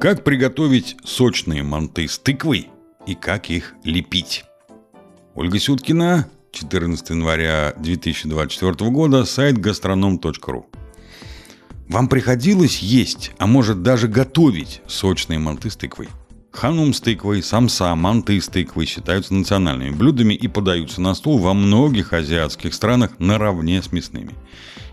Как приготовить сочные манты с тыквой и как их лепить? Ольга Сюткина, 14 января 2024 года, сайт gastronom.ru Вам приходилось есть, а может даже готовить сочные манты с тыквой? Ханум с тыквой, самса, манты с тыквой считаются национальными блюдами и подаются на стол во многих азиатских странах наравне с мясными.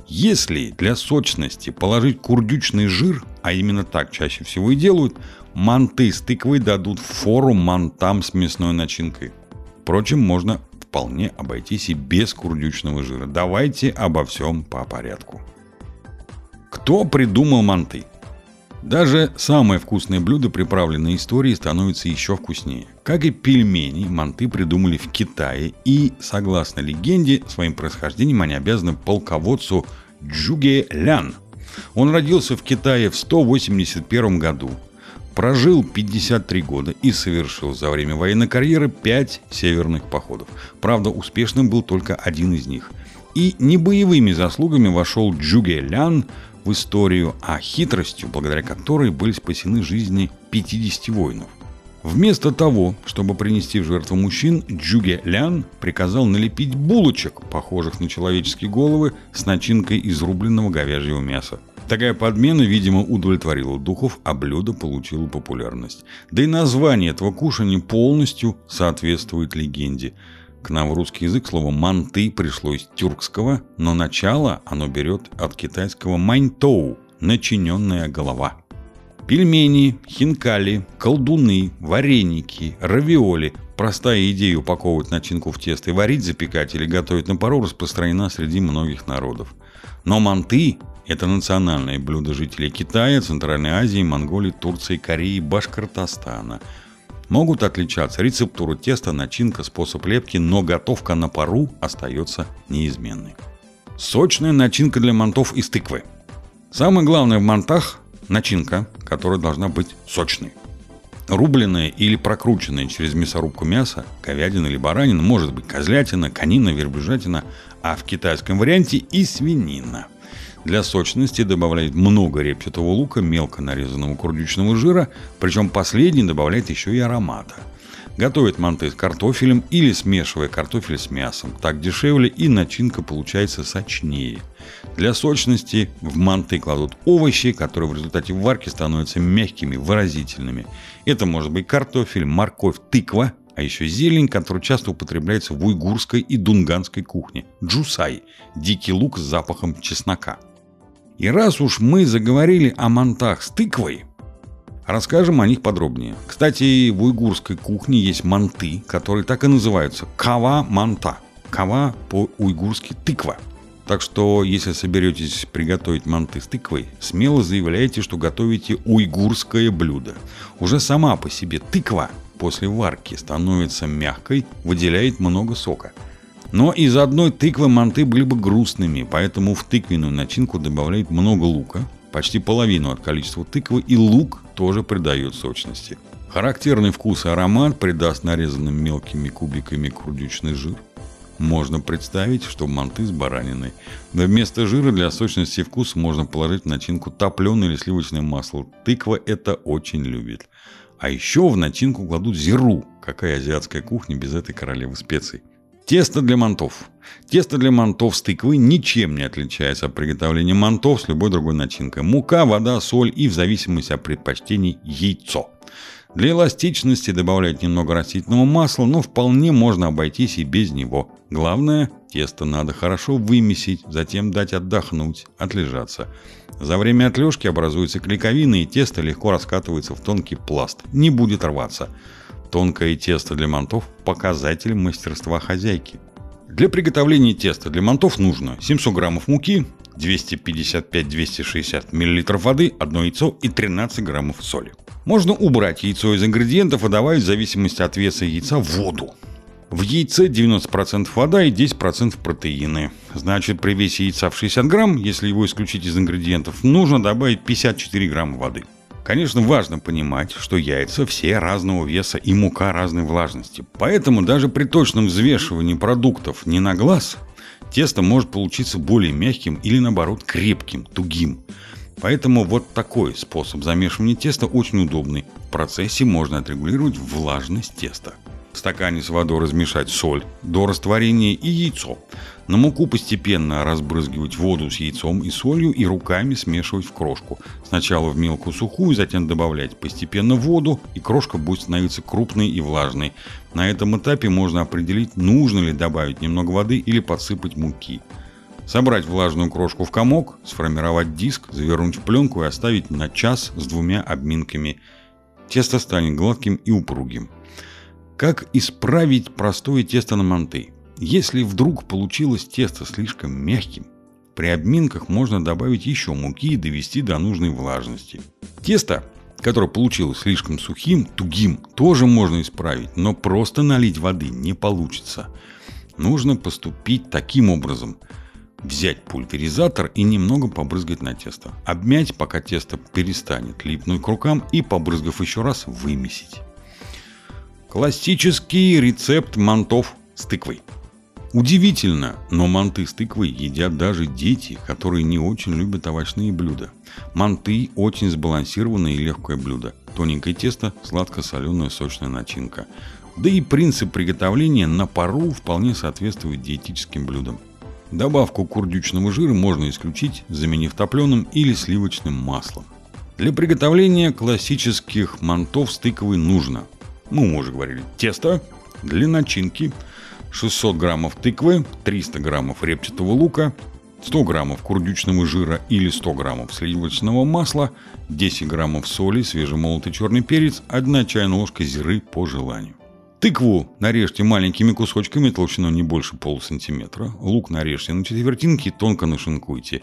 Если для сочности положить курдючный жир, а именно так чаще всего и делают, манты с тыквой дадут фору мантам с мясной начинкой. Впрочем, можно вполне обойтись и без курдючного жира. Давайте обо всем по порядку. Кто придумал манты? Даже самое вкусное блюдо, приправленное историей, становится еще вкуснее. Как и пельмени, манты придумали в Китае, и, согласно легенде, своим происхождением они обязаны полководцу Джуге Лян. Он родился в Китае в 181 году, прожил 53 года и совершил за время военной карьеры 5 северных походов. Правда, успешным был только один из них. И не боевыми заслугами вошел Джуге Лян в историю, а хитростью, благодаря которой были спасены жизни 50 воинов. Вместо того, чтобы принести в жертву мужчин, Джуге Лян приказал налепить булочек, похожих на человеческие головы, с начинкой из рубленного говяжьего мяса. Такая подмена, видимо, удовлетворила духов, а блюдо получило популярность. Да и название этого кушания полностью соответствует легенде – к нам в русский язык слово «манты» пришло из тюркского, но начало оно берет от китайского «маньтоу» – начиненная голова. Пельмени, хинкали, колдуны, вареники, равиоли – простая идея упаковывать начинку в тесто и варить, запекать или готовить на пару распространена среди многих народов. Но манты – это национальное блюдо жителей Китая, Центральной Азии, Монголии, Турции, Кореи, Башкортостана – могут отличаться рецептура теста, начинка, способ лепки, но готовка на пару остается неизменной. Сочная начинка для мантов из тыквы. Самое главное в мантах – начинка, которая должна быть сочной. Рубленное или прокрученное через мясорубку мясо, говядина или баранина, может быть козлятина, конина, верблюжатина, а в китайском варианте и свинина – для сочности добавляет много репчатого лука, мелко нарезанного курдючного жира, причем последний добавляет еще и аромата. Готовят манты с картофелем или смешивая картофель с мясом. Так дешевле и начинка получается сочнее. Для сочности в манты кладут овощи, которые в результате варки становятся мягкими, выразительными. Это может быть картофель, морковь, тыква, а еще зелень, которая часто употребляется в уйгурской и дунганской кухне. Джусай – дикий лук с запахом чеснока. И раз уж мы заговорили о мантах с тыквой, расскажем о них подробнее. Кстати, в уйгурской кухне есть манты, которые так и называются – кава-манта. Кава по-уйгурски – тыква. Так что, если соберетесь приготовить манты с тыквой, смело заявляйте, что готовите уйгурское блюдо. Уже сама по себе тыква после варки становится мягкой, выделяет много сока – но из одной тыквы манты были бы грустными, поэтому в тыквенную начинку добавляют много лука, почти половину от количества тыквы, и лук тоже придает сочности. Характерный вкус и аромат придаст нарезанным мелкими кубиками курдючный жир. Можно представить, что манты с бараниной. Но вместо жира для сочности и вкуса можно положить в начинку топленое или сливочное масло. Тыква это очень любит. А еще в начинку кладут зиру. Какая азиатская кухня без этой королевы специй? Тесто для мантов. Тесто для мантов с тыквы ничем не отличается от приготовления мантов с любой другой начинкой. Мука, вода, соль и в зависимости от предпочтений яйцо. Для эластичности добавлять немного растительного масла, но вполне можно обойтись и без него. Главное, тесто надо хорошо вымесить, затем дать отдохнуть, отлежаться. За время отлежки образуется клейковина и тесто легко раскатывается в тонкий пласт, не будет рваться. Тонкое тесто для мантов – показатель мастерства хозяйки. Для приготовления теста для мантов нужно 700 граммов муки, 255-260 мл воды, одно яйцо и 13 граммов соли. Можно убрать яйцо из ингредиентов и добавить в зависимости от веса яйца воду. В яйце 90% вода и 10% протеины. Значит, при весе яйца в 60 грамм, если его исключить из ингредиентов, нужно добавить 54 грамма воды. Конечно, важно понимать, что яйца все разного веса и мука разной влажности. Поэтому даже при точном взвешивании продуктов не на глаз, тесто может получиться более мягким или наоборот крепким, тугим. Поэтому вот такой способ замешивания теста очень удобный. В процессе можно отрегулировать влажность теста. В стакане с водой размешать соль до растворения и яйцо. На муку постепенно разбрызгивать воду с яйцом и солью и руками смешивать в крошку. Сначала в мелкую сухую, затем добавлять постепенно воду, и крошка будет становиться крупной и влажной. На этом этапе можно определить, нужно ли добавить немного воды или подсыпать муки. Собрать влажную крошку в комок, сформировать диск, завернуть в пленку и оставить на час с двумя обминками. Тесто станет гладким и упругим. Как исправить простое тесто на манты? Если вдруг получилось тесто слишком мягким, при обминках можно добавить еще муки и довести до нужной влажности. Тесто, которое получилось слишком сухим, тугим, тоже можно исправить, но просто налить воды не получится. Нужно поступить таким образом. Взять пульверизатор и немного побрызгать на тесто. Обмять, пока тесто перестанет липнуть к рукам и, побрызгав еще раз, вымесить. Классический рецепт мантов с тыквой. Удивительно, но манты с тыквой едят даже дети, которые не очень любят овощные блюда. Манты – очень сбалансированное и легкое блюдо. Тоненькое тесто, сладко-соленая сочная начинка. Да и принцип приготовления на пару вполне соответствует диетическим блюдам. Добавку курдючного жира можно исключить, заменив топленым или сливочным маслом. Для приготовления классических мантов с тыквой нужно – ну, мы уже говорили, тесто для начинки, 600 граммов тыквы, 300 граммов репчатого лука, 100 граммов курдючного жира или 100 граммов сливочного масла, 10 граммов соли, свежемолотый черный перец, 1 чайная ложка зиры по желанию. Тыкву нарежьте маленькими кусочками толщиной не больше полусантиметра. Лук нарежьте на четвертинки, тонко нашинкуйте.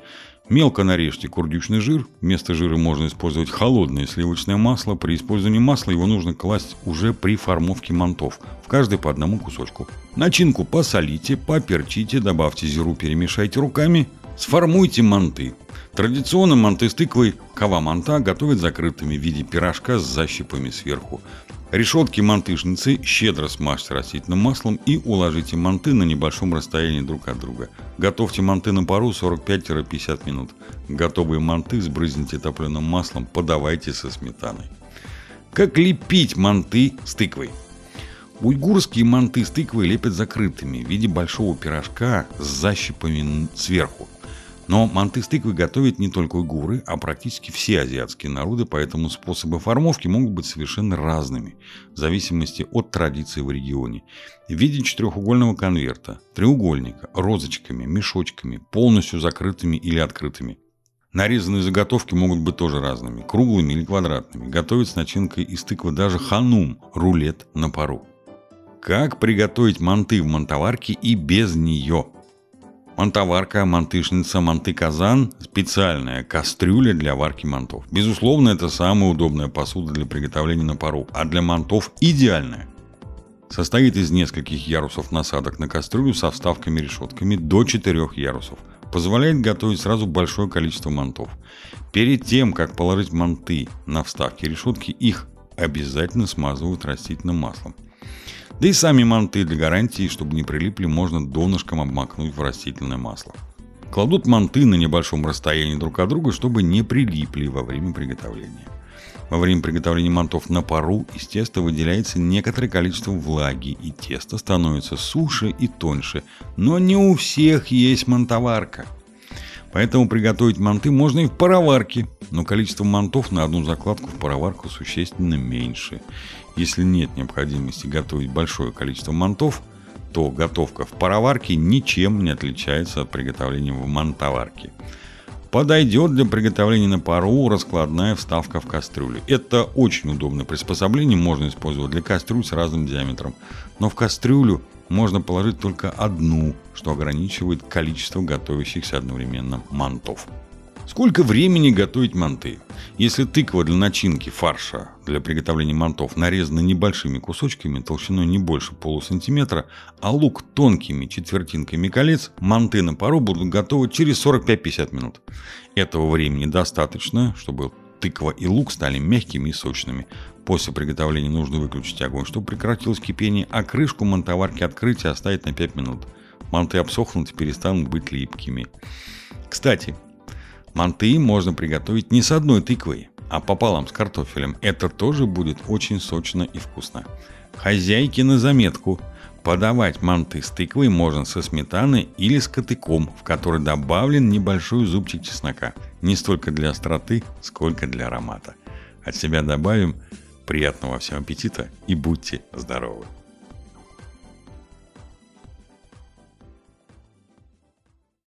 Мелко нарежьте курдючный жир. Вместо жира можно использовать холодное сливочное масло. При использовании масла его нужно класть уже при формовке мантов. В каждый по одному кусочку. Начинку посолите, поперчите, добавьте зиру, перемешайте руками. Сформуйте манты. Традиционно манты с тыквой кава-манта готовят закрытыми в виде пирожка с защипами сверху. Решетки мантышницы щедро смажьте растительным маслом и уложите манты на небольшом расстоянии друг от друга. Готовьте манты на пару 45-50 минут. Готовые манты сбрызните топленым маслом, подавайте со сметаной. Как лепить манты с тыквой? Уйгурские манты с тыквой лепят закрытыми в виде большого пирожка с защипами сверху. Но манты с тыквой готовят не только уйгуры, а практически все азиатские народы, поэтому способы формовки могут быть совершенно разными, в зависимости от традиции в регионе. В виде четырехугольного конверта, треугольника, розочками, мешочками, полностью закрытыми или открытыми. Нарезанные заготовки могут быть тоже разными, круглыми или квадратными. Готовить с начинкой из тыквы даже ханум, рулет на пару. Как приготовить манты в мантоварке и без нее? Мантоварка, мантышница, манты-казан – специальная кастрюля для варки мантов. Безусловно, это самая удобная посуда для приготовления на пару, а для мантов идеальная. Состоит из нескольких ярусов насадок на кастрюлю со вставками-решетками до 4 ярусов. Позволяет готовить сразу большое количество мантов. Перед тем, как положить манты на вставки решетки, их обязательно смазывают растительным маслом. Да и сами манты для гарантии, чтобы не прилипли, можно донышком обмакнуть в растительное масло. Кладут манты на небольшом расстоянии друг от друга, чтобы не прилипли во время приготовления. Во время приготовления мантов на пару из теста выделяется некоторое количество влаги, и тесто становится суше и тоньше. Но не у всех есть мантоварка. Поэтому приготовить манты можно и в пароварке, но количество мантов на одну закладку в пароварку существенно меньше. Если нет необходимости готовить большое количество мантов, то готовка в пароварке ничем не отличается от приготовления в мантоварке. Подойдет для приготовления на пару раскладная вставка в кастрюлю. Это очень удобное приспособление, можно использовать для кастрюль с разным диаметром. Но в кастрюлю можно положить только одну, что ограничивает количество готовящихся одновременно мантов. Сколько времени готовить манты? Если тыква для начинки фарша для приготовления мантов нарезана небольшими кусочками толщиной не больше полусантиметра, а лук тонкими четвертинками колец, манты на пару будут готовы через 45-50 минут. Этого времени достаточно, чтобы тыква и лук стали мягкими и сочными. После приготовления нужно выключить огонь, чтобы прекратилось кипение, а крышку мантоварки открыть и оставить на 5 минут. Манты обсохнут и перестанут быть липкими. Кстати, Манты можно приготовить не с одной тыквой, а пополам с картофелем. Это тоже будет очень сочно и вкусно. Хозяйки на заметку. Подавать манты с тыквой можно со сметаной или с котыком, в который добавлен небольшой зубчик чеснока. Не столько для остроты, сколько для аромата. От себя добавим приятного всем аппетита и будьте здоровы!